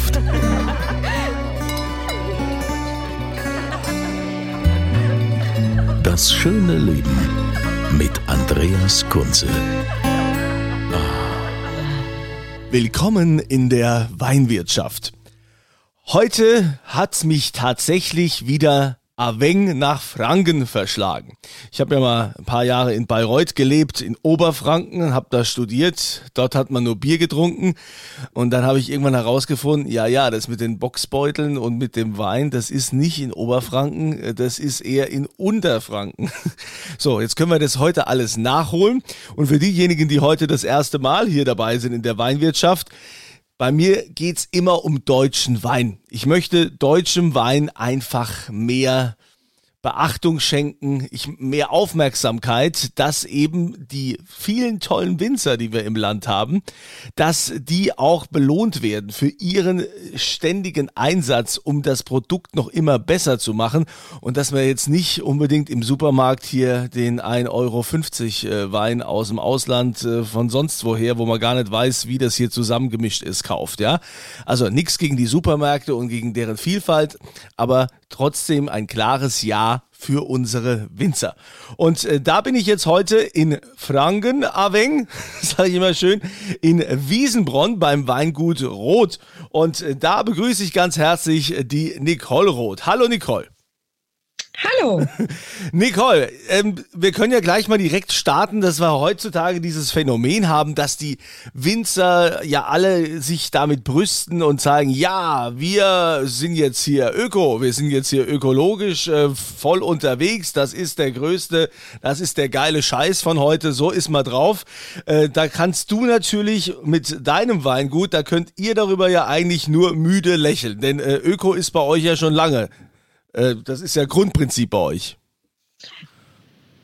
Weinwirtschaft. Das schöne Leben mit Andreas Kunze. Willkommen in der Weinwirtschaft. Heute hat mich tatsächlich wieder Aveng nach Franken verschlagen. Ich habe ja mal ein paar Jahre in Bayreuth gelebt, in Oberfranken, habe da studiert. Dort hat man nur Bier getrunken. Und dann habe ich irgendwann herausgefunden, ja, ja, das mit den Boxbeuteln und mit dem Wein, das ist nicht in Oberfranken, das ist eher in Unterfranken. So, jetzt können wir das heute alles nachholen. Und für diejenigen, die heute das erste Mal hier dabei sind in der Weinwirtschaft, bei mir geht's immer um deutschen Wein. Ich möchte deutschem Wein einfach mehr Beachtung schenken, ich, mehr Aufmerksamkeit, dass eben die vielen tollen Winzer, die wir im Land haben, dass die auch belohnt werden für ihren ständigen Einsatz, um das Produkt noch immer besser zu machen und dass wir jetzt nicht unbedingt im Supermarkt hier den 1,50 Euro äh, Wein aus dem Ausland äh, von sonst woher, wo man gar nicht weiß, wie das hier zusammengemischt ist, kauft, ja. Also nichts gegen die Supermärkte und gegen deren Vielfalt, aber trotzdem ein klares Ja für unsere Winzer. Und äh, da bin ich jetzt heute in Franken, Aveng, sage ich immer schön, in Wiesenbronn beim Weingut Roth. Und äh, da begrüße ich ganz herzlich die Nicole Roth. Hallo Nicole. Hallo. Nicole, ähm, wir können ja gleich mal direkt starten, dass wir heutzutage dieses Phänomen haben, dass die Winzer ja alle sich damit brüsten und sagen, ja, wir sind jetzt hier öko, wir sind jetzt hier ökologisch äh, voll unterwegs, das ist der größte, das ist der geile Scheiß von heute, so ist mal drauf. Äh, da kannst du natürlich mit deinem Weingut, da könnt ihr darüber ja eigentlich nur müde lächeln, denn äh, öko ist bei euch ja schon lange äh, das ist ja Grundprinzip bei euch.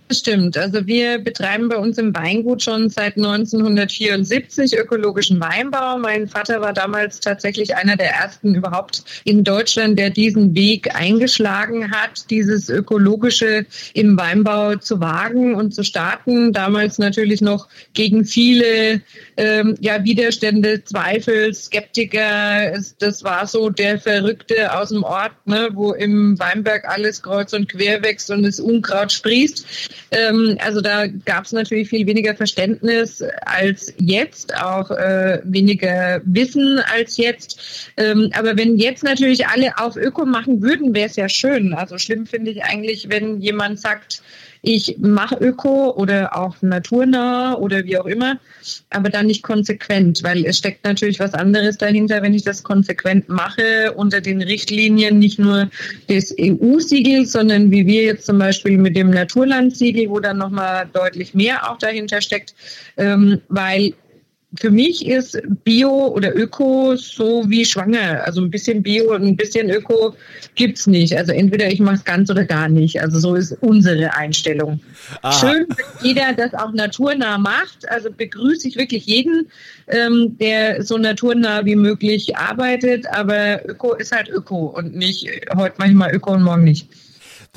Das stimmt. Also wir betreiben bei uns im Weingut schon seit 1974 ökologischen Weinbau. Mein Vater war damals tatsächlich einer der ersten überhaupt in Deutschland, der diesen Weg eingeschlagen hat, dieses ökologische im Weinbau zu wagen und zu starten. Damals natürlich noch gegen viele ähm, ja, Widerstände, Zweifel, Skeptiker. Das war so der Verrückte aus dem Ort, ne, wo im Weinberg alles kreuz und quer wächst und das Unkraut sprießt. Ähm, also da gab es natürlich viel weniger Verständnis als jetzt, auch äh, weniger Wissen als jetzt. Ähm, aber wenn jetzt natürlich alle auf Öko machen würden, wäre es ja schön. Also schlimm finde ich eigentlich, wenn jemand sagt, ich mache Öko oder auch naturnah oder wie auch immer, aber dann nicht konsequent, weil es steckt natürlich was anderes dahinter, wenn ich das konsequent mache unter den Richtlinien nicht nur des EU-Siegels, sondern wie wir jetzt zum Beispiel mit dem Naturlandsiegel, wo dann nochmal deutlich mehr auch dahinter steckt, ähm, weil für mich ist Bio oder Öko so wie schwanger. Also ein bisschen Bio und ein bisschen Öko gibt's nicht. Also entweder ich mache es ganz oder gar nicht. Also so ist unsere Einstellung. Aha. Schön, dass jeder das auch naturnah macht. Also begrüße ich wirklich jeden, ähm, der so naturnah wie möglich arbeitet. Aber Öko ist halt Öko und nicht heute manchmal Öko und morgen nicht.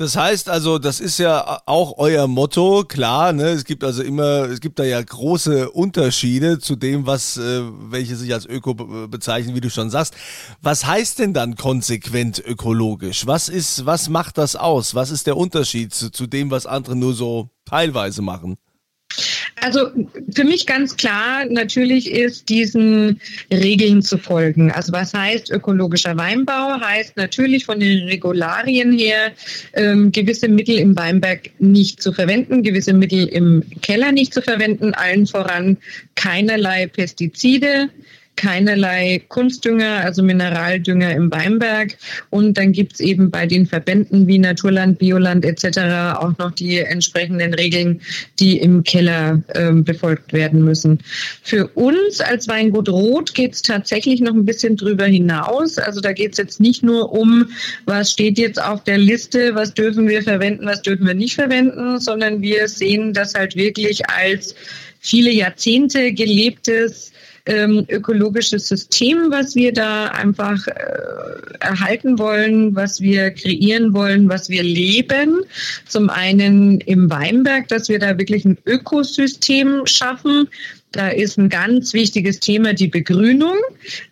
Das heißt also, das ist ja auch euer Motto, klar, ne? Es gibt also immer, es gibt da ja große Unterschiede zu dem, was äh, welche sich als Öko bezeichnen, wie du schon sagst. Was heißt denn dann konsequent ökologisch? Was ist, was macht das aus? Was ist der Unterschied zu, zu dem, was andere nur so teilweise machen? Also für mich ganz klar natürlich ist, diesen Regeln zu folgen. Also was heißt ökologischer Weinbau? Heißt natürlich von den Regularien her, ähm, gewisse Mittel im Weinberg nicht zu verwenden, gewisse Mittel im Keller nicht zu verwenden, allen voran keinerlei Pestizide, keinerlei Kunstdünger, also Mineraldünger im Weinberg. Und dann gibt es eben bei den Verbänden wie Naturland, Bioland etc. auch noch die entsprechenden Regeln, die im Keller äh, befolgt werden müssen. Für uns als Weingut Rot geht es tatsächlich noch ein bisschen drüber hinaus. Also da geht es jetzt nicht nur um, was steht jetzt auf der Liste, was dürfen wir verwenden, was dürfen wir nicht verwenden, sondern wir sehen das halt wirklich als viele Jahrzehnte gelebtes ähm, ökologisches System, was wir da einfach äh, erhalten wollen, was wir kreieren wollen, was wir leben. Zum einen im Weinberg, dass wir da wirklich ein Ökosystem schaffen, da ist ein ganz wichtiges Thema die Begrünung,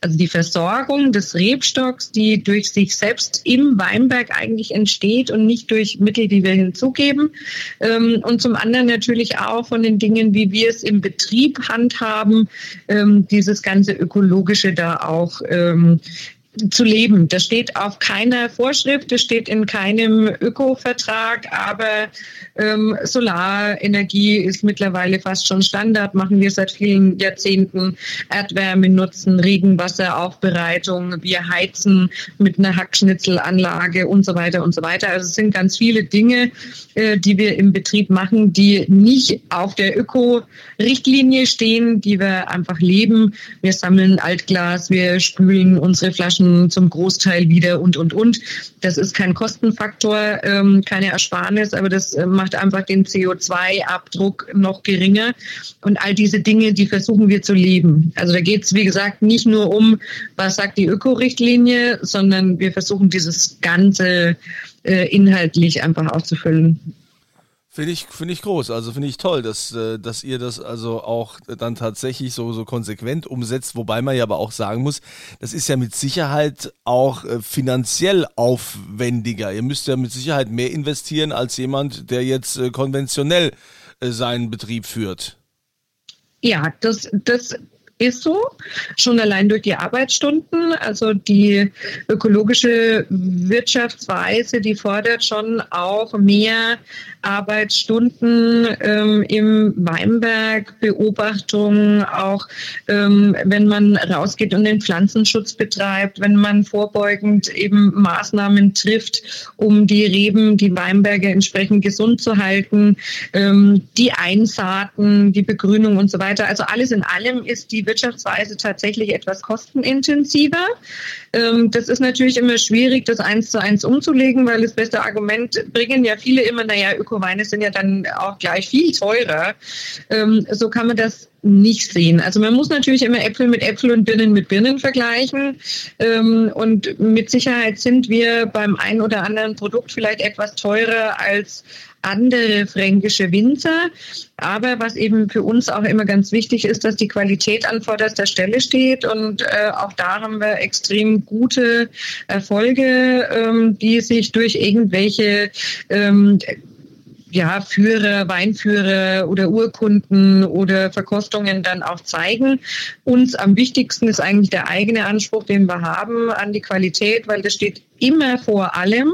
also die Versorgung des Rebstocks, die durch sich selbst im Weinberg eigentlich entsteht und nicht durch Mittel, die wir hinzugeben. Ähm, und zum anderen natürlich auch von den Dingen, wie wir es im Betrieb handhaben, ähm, dieses ganze Ökologische da auch ähm, zu leben. Das steht auf keiner Vorschrift, das steht in keinem Öko-Vertrag, aber ähm, Solarenergie ist mittlerweile fast schon Standard, machen wir seit vielen Jahrzehnten. Erdwärme nutzen, Regenwasseraufbereitung, wir heizen mit einer Hackschnitzelanlage und so weiter und so weiter. Also es sind ganz viele Dinge, äh, die wir im Betrieb machen, die nicht auf der Öko-Richtlinie stehen, die wir einfach leben. Wir sammeln Altglas, wir spülen unsere Flaschen zum Großteil wieder und, und, und. Das ist kein Kostenfaktor, ähm, keine Ersparnis, aber das äh, macht einfach den CO2-Abdruck noch geringer. Und all diese Dinge, die versuchen wir zu leben. Also da geht es, wie gesagt, nicht nur um, was sagt die Öko-Richtlinie, sondern wir versuchen dieses Ganze äh, inhaltlich einfach auszufüllen. Finde ich, finde ich groß, also finde ich toll, dass, äh, dass ihr das also auch dann tatsächlich so, so konsequent umsetzt, wobei man ja aber auch sagen muss, das ist ja mit Sicherheit auch äh, finanziell aufwendiger. Ihr müsst ja mit Sicherheit mehr investieren als jemand, der jetzt äh, konventionell seinen Betrieb führt. Ja, das, das ist so, schon allein durch die Arbeitsstunden. Also die ökologische Wirtschaftsweise, die fordert schon auch mehr Arbeitsstunden ähm, im Weinberg, Beobachtung, auch ähm, wenn man rausgeht und den Pflanzenschutz betreibt, wenn man vorbeugend eben Maßnahmen trifft, um die Reben, die Weinberge entsprechend gesund zu halten, ähm, die Einsaaten, die Begrünung und so weiter. Also alles in allem ist die Wirtschaftsweise tatsächlich etwas kostenintensiver. Ähm, das ist natürlich immer schwierig, das eins zu eins umzulegen, weil das beste Argument bringen ja viele immer, naja, Ökoweine sind ja dann auch gleich viel teurer. Ähm, so kann man das nicht sehen. Also man muss natürlich immer Äpfel mit Äpfel und Birnen mit Birnen vergleichen. Ähm, und mit Sicherheit sind wir beim einen oder anderen Produkt vielleicht etwas teurer als andere fränkische Winzer. Aber was eben für uns auch immer ganz wichtig ist, dass die Qualität an vorderster Stelle steht. Und äh, auch da haben wir extrem gute Erfolge, ähm, die sich durch irgendwelche ähm, ja, Führer, Weinführer oder Urkunden oder Verkostungen dann auch zeigen. Uns am wichtigsten ist eigentlich der eigene Anspruch, den wir haben an die Qualität, weil das steht immer vor allem.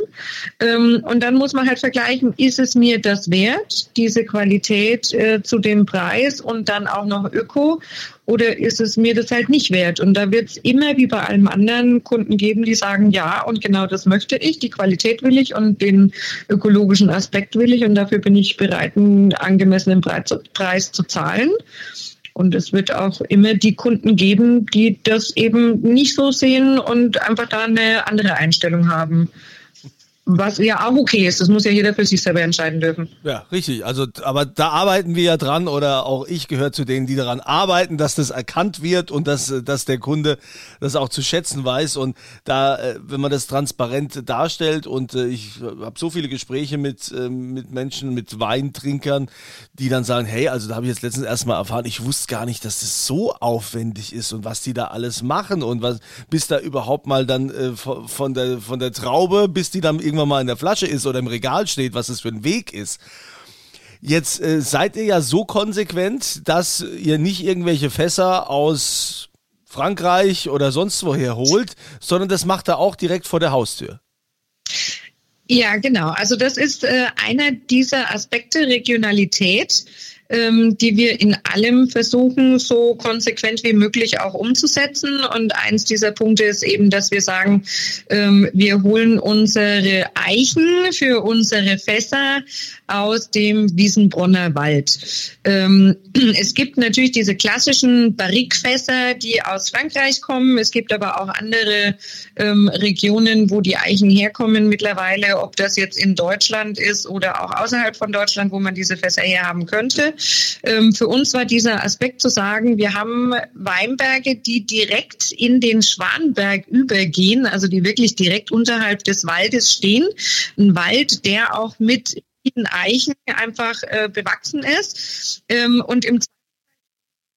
Ähm, und dann muss man halt vergleichen, ist es mir das wert, diese Qualität äh, zu dem Preis und dann auch noch Öko? Oder ist es mir das halt nicht wert? Und da wird es immer wie bei allem anderen Kunden geben, die sagen, ja, und genau das möchte ich, die Qualität will ich und den ökologischen Aspekt will ich und dafür bin ich bereit, einen angemessenen Preis zu zahlen. Und es wird auch immer die Kunden geben, die das eben nicht so sehen und einfach da eine andere Einstellung haben. Was ja auch okay ist, das muss ja jeder für sich selber entscheiden dürfen. Ja, richtig. Also, aber da arbeiten wir ja dran oder auch ich gehöre zu denen, die daran arbeiten, dass das erkannt wird und dass, dass der Kunde das auch zu schätzen weiß. Und da, äh, wenn man das transparent darstellt und äh, ich habe so viele Gespräche mit, äh, mit Menschen, mit Weintrinkern, die dann sagen, hey, also da habe ich jetzt letztens erstmal erfahren, ich wusste gar nicht, dass das so aufwendig ist und was die da alles machen und was, bis da überhaupt mal dann von der, von der Traube, bis die dann irgendwie irgendwann mal in der Flasche ist oder im Regal steht, was es für ein Weg ist. Jetzt äh, seid ihr ja so konsequent, dass ihr nicht irgendwelche Fässer aus Frankreich oder sonst woher holt, sondern das macht er auch direkt vor der Haustür. Ja, genau. Also das ist äh, einer dieser Aspekte Regionalität ähm, die wir in allem versuchen, so konsequent wie möglich auch umzusetzen. Und eins dieser Punkte ist eben, dass wir sagen, ähm, wir holen unsere Eichen für unsere Fässer aus dem Wiesenbronner Wald. Ähm, es gibt natürlich diese klassischen Barrikfässer, die aus Frankreich kommen. Es gibt aber auch andere ähm, Regionen, wo die Eichen herkommen mittlerweile, ob das jetzt in Deutschland ist oder auch außerhalb von Deutschland, wo man diese Fässer herhaben könnte. Ähm, für uns war dieser Aspekt zu sagen, wir haben Weinberge, die direkt in den Schwanberg übergehen, also die wirklich direkt unterhalb des Waldes stehen. Ein Wald, der auch mit Eichen einfach äh, bewachsen ist. Ähm, und im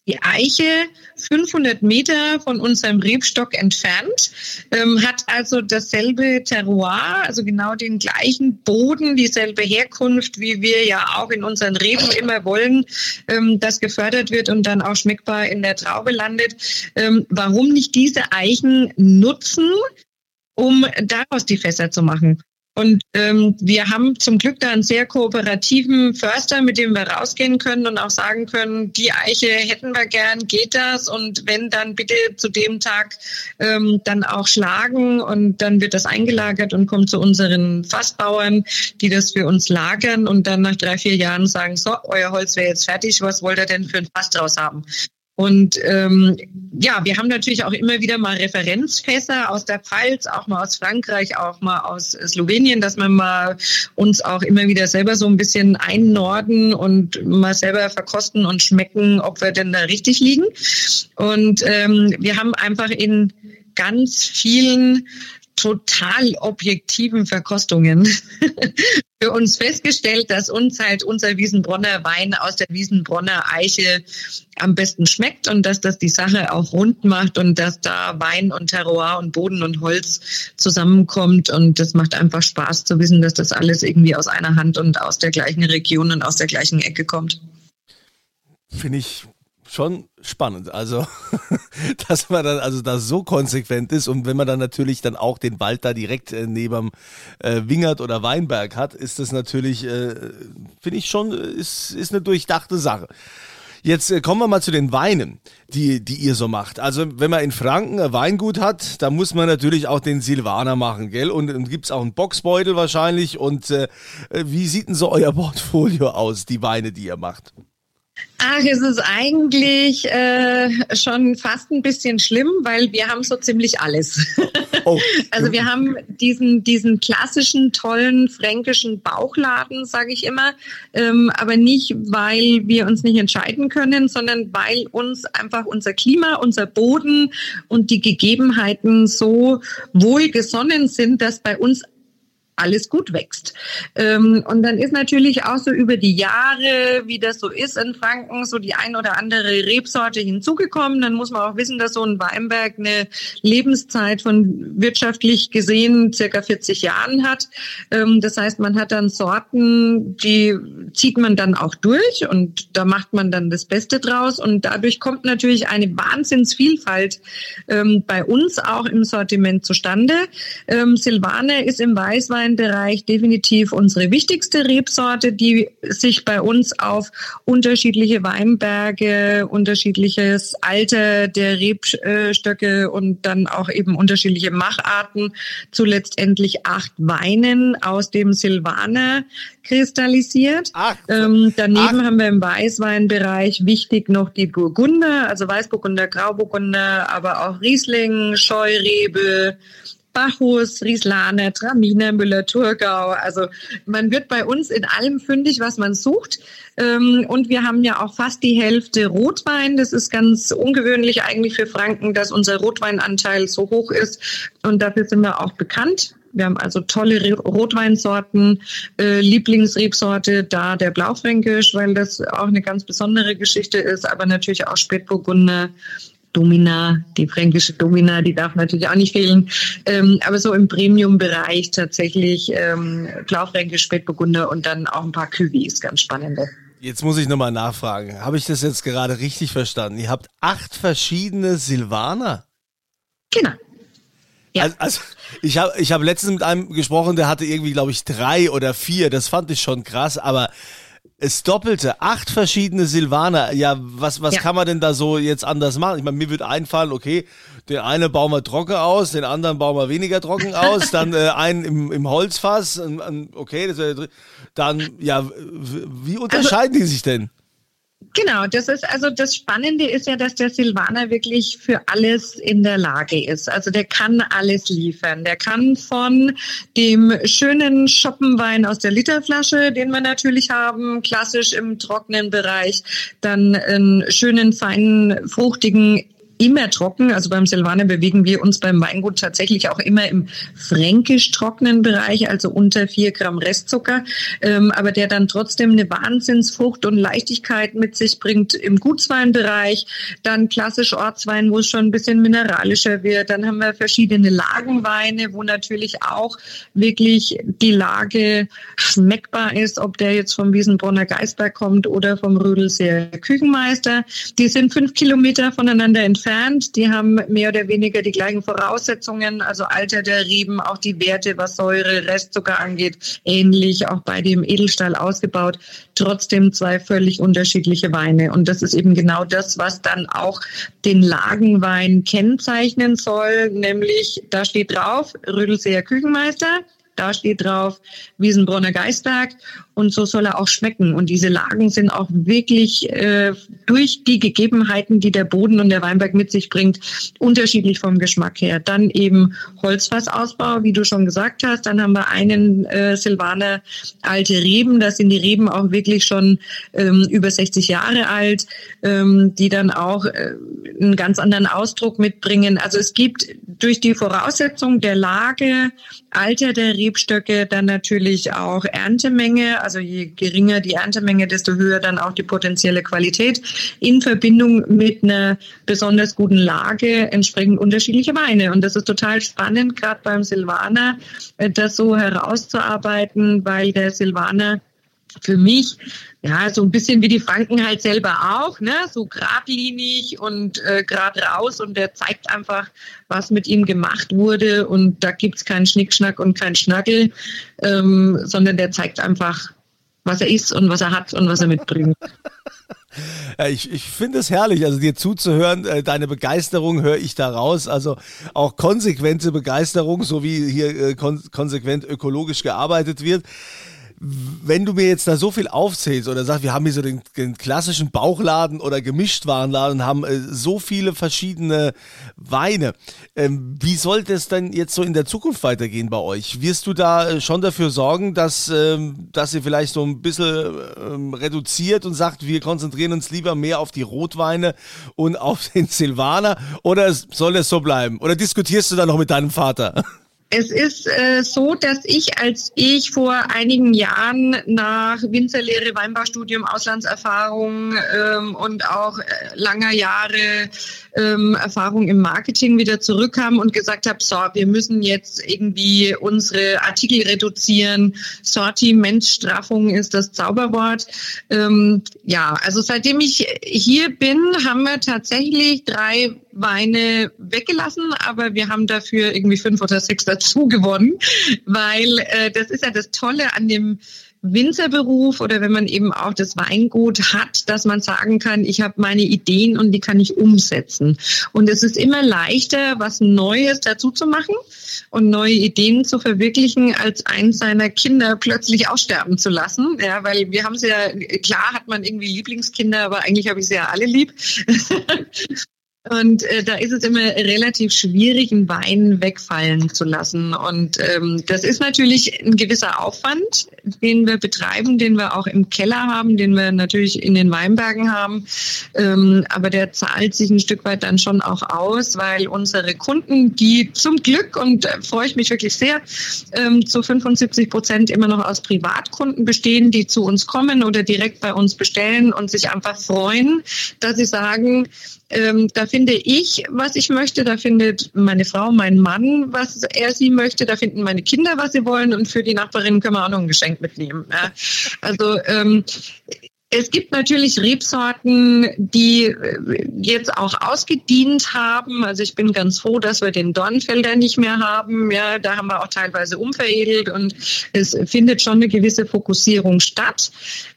die Eiche 500 Meter von unserem Rebstock entfernt, ähm, hat also dasselbe Terroir, also genau den gleichen Boden, dieselbe Herkunft, wie wir ja auch in unseren Reben immer wollen, ähm, das gefördert wird und dann auch schmeckbar in der Traube landet. Ähm, warum nicht diese Eichen nutzen, um daraus die Fässer zu machen? Und ähm, wir haben zum Glück da einen sehr kooperativen Förster, mit dem wir rausgehen können und auch sagen können, die Eiche hätten wir gern, geht das? Und wenn, dann bitte zu dem Tag ähm, dann auch schlagen und dann wird das eingelagert und kommt zu unseren Fassbauern, die das für uns lagern und dann nach drei, vier Jahren sagen, so, euer Holz wäre jetzt fertig, was wollt ihr denn für ein Fass draus haben? Und ähm, ja, wir haben natürlich auch immer wieder mal Referenzfässer aus der Pfalz, auch mal aus Frankreich, auch mal aus Slowenien, dass wir mal uns auch immer wieder selber so ein bisschen einnorden und mal selber verkosten und schmecken, ob wir denn da richtig liegen. Und ähm, wir haben einfach in ganz vielen total objektiven Verkostungen für uns festgestellt, dass uns halt unser Wiesenbronner Wein aus der Wiesenbronner Eiche am besten schmeckt und dass das die Sache auch rund macht und dass da Wein und Terroir und Boden und Holz zusammenkommt und das macht einfach Spaß zu wissen, dass das alles irgendwie aus einer Hand und aus der gleichen Region und aus der gleichen Ecke kommt. Finde ich schon spannend. Also, dass man dann also da so konsequent ist und wenn man dann natürlich dann auch den Wald da direkt äh, neben äh, Wingert oder Weinberg hat, ist das natürlich, äh, finde ich schon, ist, ist eine durchdachte Sache. Jetzt äh, kommen wir mal zu den Weinen, die, die ihr so macht. Also, wenn man in Franken ein Weingut hat, da muss man natürlich auch den Silvaner machen, gell? Und, und gibt's auch einen Boxbeutel wahrscheinlich. Und äh, wie sieht denn so euer Portfolio aus, die Weine, die ihr macht? Ach, es ist eigentlich äh, schon fast ein bisschen schlimm, weil wir haben so ziemlich alles. Oh. also wir haben diesen, diesen klassischen, tollen fränkischen Bauchladen, sage ich immer, ähm, aber nicht, weil wir uns nicht entscheiden können, sondern weil uns einfach unser Klima, unser Boden und die Gegebenheiten so wohlgesonnen sind, dass bei uns alles gut wächst. Ähm, und dann ist natürlich auch so über die Jahre, wie das so ist in Franken, so die ein oder andere Rebsorte hinzugekommen. Dann muss man auch wissen, dass so ein Weinberg eine Lebenszeit von wirtschaftlich gesehen circa 40 Jahren hat. Ähm, das heißt, man hat dann Sorten, die zieht man dann auch durch und da macht man dann das Beste draus. Und dadurch kommt natürlich eine Wahnsinnsvielfalt ähm, bei uns auch im Sortiment zustande. Silvaner ist im Weißwein Rotweinbereich definitiv unsere wichtigste Rebsorte, die sich bei uns auf unterschiedliche Weinberge, unterschiedliches Alter der Rebstöcke und dann auch eben unterschiedliche Macharten zu letztendlich acht Weinen aus dem Silvaner kristallisiert. Ach, ähm, daneben ach. haben wir im Weißweinbereich wichtig noch die Burgunder, also Weißburgunder, Grauburgunder, aber auch Riesling, Scheurebe, Bacchus, Rieslane, Traminer, Müller-Thurgau. Also man wird bei uns in allem fündig, was man sucht. Ähm, und wir haben ja auch fast die Hälfte Rotwein. Das ist ganz ungewöhnlich eigentlich für Franken, dass unser Rotweinanteil so hoch ist. Und dafür sind wir auch bekannt. Wir haben also tolle Rotweinsorten, äh, Lieblingsrebsorte da der Blaufränkisch, weil das auch eine ganz besondere Geschichte ist, aber natürlich auch Spätburgunder, Domina, die fränkische Domina, die darf natürlich auch nicht fehlen. Ähm, aber so im Premium-Bereich tatsächlich ähm, Blaufränkisch, Spätburgunder und dann auch ein paar Cuvées, ganz spannende. Jetzt muss ich nochmal nachfragen. Habe ich das jetzt gerade richtig verstanden? Ihr habt acht verschiedene Silvaner? Genau. Ja. Also, also ich habe ich hab letztens mit einem gesprochen, der hatte irgendwie, glaube ich, drei oder vier. Das fand ich schon krass, aber Es Doppelte, acht verschiedene Silvaner. Ja, was, was ja. kann man denn da so jetzt anders machen? Ich meine, mir wird einfallen, okay, den einen bauen wir trocken aus, den anderen bauen wir weniger trocken aus, dann äh, einen im, im Holzfass, okay, das dann, ja, wie unterscheiden also, die sich denn? Genau, das ist also das Spannende ist ja, dass der Silvaner wirklich für alles in der Lage ist. Also der kann alles liefern. Der kann von dem schönen Schoppenwein aus der Literflasche, den wir natürlich haben, klassisch im trockenen Bereich, dann einen schönen feinen fruchtigen immer trocken. Also beim Silvaner bewegen wir uns beim Weingut tatsächlich auch immer im fränkisch trockenen Bereich, also unter vier Gramm Restzucker, ähm, aber der dann trotzdem eine Wahnsinnsfrucht und Leichtigkeit mit sich bringt im Gutsweinbereich. Dann klassisch Ortswein, wo es schon ein bisschen mineralischer wird. Dann haben wir verschiedene Lagenweine, wo natürlich auch wirklich die Lage schmeckbar ist, ob der jetzt vom Wiesenbronner Geisberg kommt oder vom Rödelseer Küchenmeister. Die sind fünf Kilometer voneinander entfernt entfernt. Die haben mehr oder weniger die gleichen Voraussetzungen, also Alter der Reben, auch die Werte, was Säure, Restzucker angeht, ähnlich auch bei dem Edelstahl ausgebaut. Trotzdem zwei völlig unterschiedliche Weine. Und das ist eben genau das, was dann auch den Lagenwein kennzeichnen soll, nämlich da steht drauf, Rödelseer Küchenmeister, da steht drauf Wiesenbrunner Geistberg und so soll er auch schmecken. Und diese Lagen sind auch wirklich äh, durch die Gegebenheiten, die der Boden und der Weinberg mit sich bringt, unterschiedlich vom Geschmack her. Dann eben Holzfassausbau, wie du schon gesagt hast. Dann haben wir einen äh, Silvaner alte Reben. Da sind die Reben auch wirklich schon ähm, über 60 Jahre alt, ähm, die dann auch äh, einen ganz anderen Ausdruck mitbringen. Also es gibt durch die Voraussetzung der Lage, Alter der Rebstöcke, dann natürlich auch Erntemenge. Also je geringer die Erntemenge, desto höher dann auch die potenzielle Qualität in Verbindung mit einer besonders guten Lage entsprechend unterschiedliche Weine. Und das ist total spannend, gerade beim Silvaner, äh, das so herauszuarbeiten, weil der Silvaner für mich ja, so ein bisschen wie die Franken halt selber auch, ne? So geradlinig und äh, gerade raus und der zeigt einfach, was mit ihm gemacht wurde und da gibt's keinen Schnickschnack und keinen Schnackel, ähm, sondern der zeigt einfach, was er ist und was er hat und was er mitbringt. Ja, ich, ich finde es herrlich, also dir zuzuhören, äh, deine Begeisterung höre ich da raus, also auch konsequente Begeisterung, so wie hier äh, kon konsequent ökologisch gearbeitet wird wenn du mir jetzt da so viel aufzählst oder sagst, wir haben hier so den, den klassischen Bauchladen oder Gemischtwarenladen, haben äh, so viele verschiedene Weine, ähm, wie sollte es denn jetzt so in der Zukunft weitergehen bei euch? Wirst du da äh, schon dafür sorgen, dass, ähm, dass ihr vielleicht so ein bisschen ähm, reduziert und sagt, wir konzentrieren uns lieber mehr auf die Rotweine und auf den Silvaner oder soll es so bleiben? Oder diskutierst du da noch mit deinem Vater? Es ist äh, so, dass ich, als ich vor einigen Jahren nach Winzerlehre, Weinbaustudium, Auslandserfahrung ähm, und auch äh, langer Jahre ähm, Erfahrung im Marketing wieder zurückkam und gesagt habe, so, wir müssen jetzt irgendwie unsere Artikel reduzieren. Sortimentstraffung ist das Zauberwort. Ähm, ja, also seitdem ich hier bin, haben wir tatsächlich drei Weine weggelassen, aber wir haben dafür irgendwie fünf oder sechs dazu gewonnen, weil äh, das ist ja das Tolle an dem Winzerberuf oder wenn man eben auch das Weingut hat, dass man sagen kann, ich habe meine Ideen und die kann ich umsetzen. Und es ist immer leichter, was Neues dazu zu machen und neue Ideen zu verwirklichen, als eins seiner Kinder plötzlich aussterben zu lassen. Ja, weil wir haben sie ja, klar hat man irgendwie Lieblingskinder, aber eigentlich habe ich sie ja alle lieb. Und äh, da ist es immer relativ schwierig, einen Wein wegfallen zu lassen. Und ähm, das ist natürlich ein gewisser Aufwand, den wir betreiben, den wir auch im Keller haben, den wir natürlich in den Weinbergen haben. Ähm, aber der zahlt sich ein Stück weit dann schon auch aus, weil unsere Kunden, die zum Glück, und äh, freue ich mich wirklich sehr, ähm, zu 75 Prozent immer noch aus Privatkunden bestehen, die zu uns kommen oder direkt bei uns bestellen und sich einfach freuen, dass sie sagen, ähm, da finde ich, was ich möchte, da findet meine Frau, mein Mann, was er sie möchte, da finden meine Kinder, was sie wollen und für die Nachbarin können wir auch noch ein Geschenk mitnehmen. Ja. Also ähm, Es gibt natürlich Rebsorten, die äh, jetzt auch ausgedient haben. Also ich bin ganz froh, dass wir den Dornfelder nicht mehr haben. Ja, da haben wir auch teilweise umveredelt und es findet schon eine gewisse Fokussierung statt.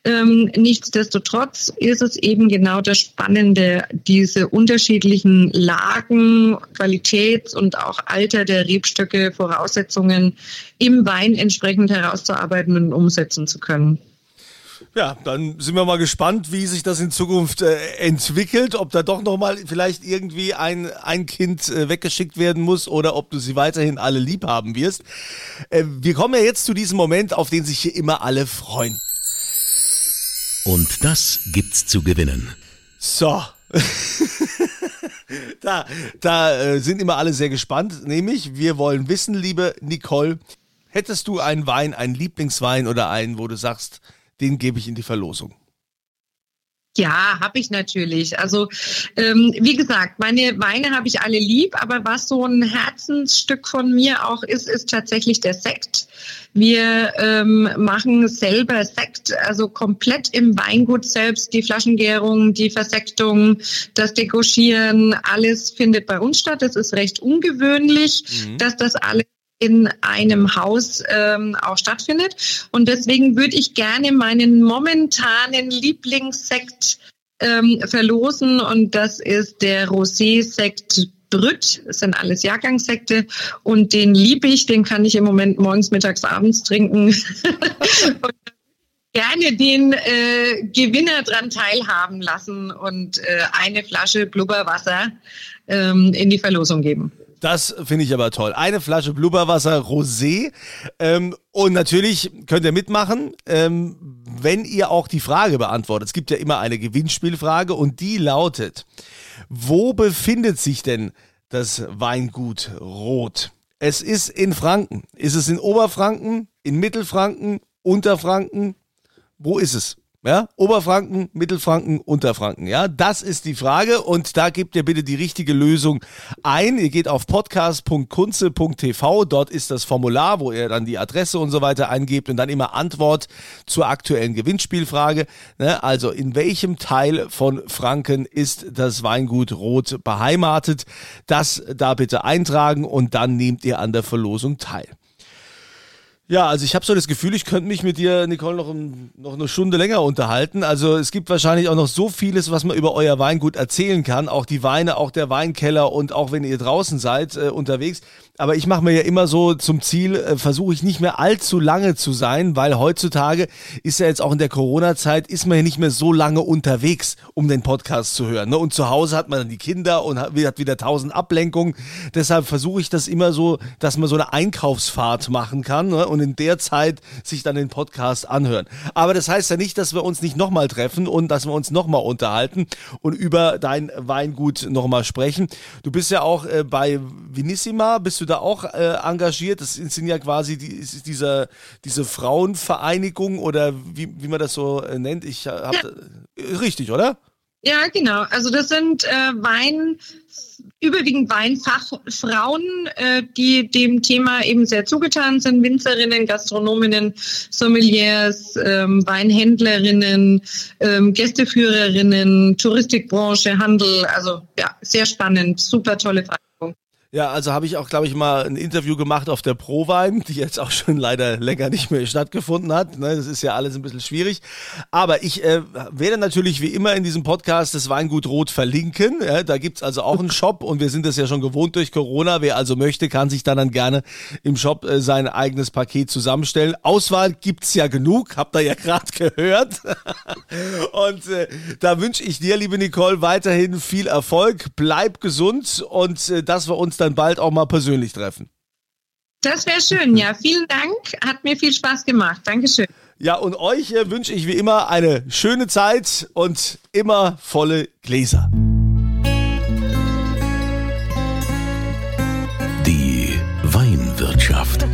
Ähm, nichtsdestotrotz ist es eben genau das Spannende, diese unterschiedlichen Lagen, Qualitäts- und auch Alter der Rebstöcke, Voraussetzungen im Wein entsprechend herauszuarbeiten und umsetzen zu können. Ja, dann sind wir mal gespannt, wie sich das in Zukunft äh, entwickelt, ob da doch nochmal vielleicht irgendwie ein, ein Kind äh, weggeschickt werden muss oder ob du sie weiterhin alle lieb haben wirst. Äh, wir kommen ja jetzt zu diesem Moment, auf den sich hier immer alle freuen. Und das gibt's zu gewinnen. So. da da äh, sind immer alle sehr gespannt, nämlich wir wollen wissen, liebe Nicole, hättest du einen Wein, einen Lieblingswein oder einen, wo du sagst, den gebe ich in die Verlosung. Ja, habe ich natürlich. Also ähm, wie gesagt, meine Weine habe ich alle lieb, aber was so ein Herzensstück von mir auch ist, ist tatsächlich der Sekt. Wir ähm, machen selber Sekt, also komplett im Weingut selbst. Die Flaschengärung, die Versektung, das Dekoschieren, alles findet bei uns statt. Das ist recht ungewöhnlich, mhm. dass das alles in einem Haus ähm, auch stattfindet. Und deswegen würde ich gerne meinen momentanen Lieblingssekt ähm, verlosen und das ist der Rosé-Sekt Brüt. Das sind alles Jahrgangssekte und den liebe ich, den kann ich im Moment morgens, mittags, abends trinken. gerne den äh, Gewinner dran teilhaben lassen und äh, eine Flasche Blubberwasser ähm, in die Verlosung geben. Das finde ich aber toll. Eine Flasche Blubberwasser Rosé. Ähm, und natürlich könnt ihr mitmachen, ähm, wenn ihr auch die Frage beantwortet. Es gibt ja immer eine Gewinnspielfrage und die lautet, wo befindet sich denn das Weingut Rot? Es ist in Franken. Ist es in Oberfranken, in Mittelfranken, Unterfranken? Wo ist es? Ja, Oberfranken, Mittelfranken, Unterfranken. Ja, das ist die Frage und da gebt ihr bitte die richtige Lösung ein. Ihr geht auf podcast.kunze.tv. Dort ist das Formular, wo ihr dann die Adresse und so weiter eingebt und dann immer Antwort zur aktuellen Gewinnspielfrage. Ne, also in welchem Teil von Franken ist das Weingut Rot beheimatet? Das da bitte eintragen und dann nehmt ihr an der Verlosung teil. Ja, also ich habe so das Gefühl, ich könnte mich mit dir, Nicole, noch, noch eine Stunde länger unterhalten. Also es gibt wahrscheinlich auch noch so vieles, was man über euer Weingut erzählen kann. Auch die Weine, auch der Weinkeller und auch wenn ihr draußen seid äh, unterwegs. Aber ich mache mir ja immer so zum Ziel, äh, versuche ich nicht mehr allzu lange zu sein, weil heutzutage ist ja jetzt auch in der Corona-Zeit, ist man ja nicht mehr so lange unterwegs, um den Podcast zu hören. Ne? Und zu Hause hat man dann die Kinder und hat, hat wieder tausend Ablenkungen. Deshalb versuche ich das immer so, dass man so eine Einkaufsfahrt machen kann ne? und in der Zeit sich dann den Podcast anhören. Aber das heißt ja nicht, dass wir uns nicht nochmal treffen und dass wir uns nochmal unterhalten und über dein Weingut nochmal sprechen. Du bist ja auch äh, bei Vinissima, bist du da auch äh, engagiert? Das sind ja quasi die, diese, diese Frauenvereinigung oder wie, wie man das so äh, nennt. Ich habe ja. richtig, oder? Ja, genau. Also das sind äh, Wein, überwiegend Weinfachfrauen, äh, die dem Thema eben sehr zugetan sind. Winzerinnen, Gastronominnen, Sommeliers, ähm, Weinhändlerinnen, ähm, Gästeführerinnen, Touristikbranche, Handel. Also ja, sehr spannend, super tolle Frage. Ja, also habe ich auch, glaube ich, mal ein Interview gemacht auf der Prowein, die jetzt auch schon leider länger nicht mehr stattgefunden hat. Ne, das ist ja alles ein bisschen schwierig. Aber ich äh, werde natürlich wie immer in diesem Podcast das Weingut Rot verlinken. Ja, da gibt's also auch einen Shop und wir sind das ja schon gewohnt durch Corona. Wer also möchte, kann sich dann, dann gerne im Shop äh, sein eigenes Paket zusammenstellen. Auswahl gibt's ja genug, habt ihr ja gerade gehört. und äh, da wünsche ich dir, liebe Nicole, weiterhin viel Erfolg. Bleib gesund und äh, dass wir uns dann bald auch mal persönlich treffen. Das wäre schön, ja. Vielen Dank. Hat mir viel Spaß gemacht. Dankeschön. Ja, und euch äh, wünsche ich wie immer eine schöne Zeit und immer volle Gläser. Die Weinwirtschaft.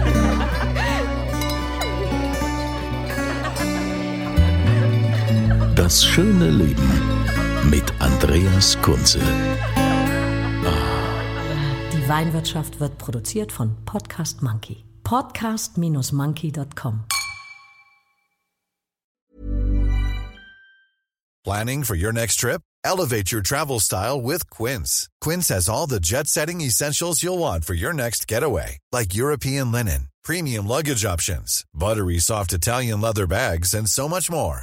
Das schöne Leben mit Andreas Kunze. Weinwirtschaft wird produziert von Podcast Monkey. Podcast-monkey.com Planning for your next trip? Elevate your travel style with Quince. Quince has all the jet setting essentials you'll want for your next getaway, like European linen, premium luggage options, buttery soft Italian leather bags, and so much more.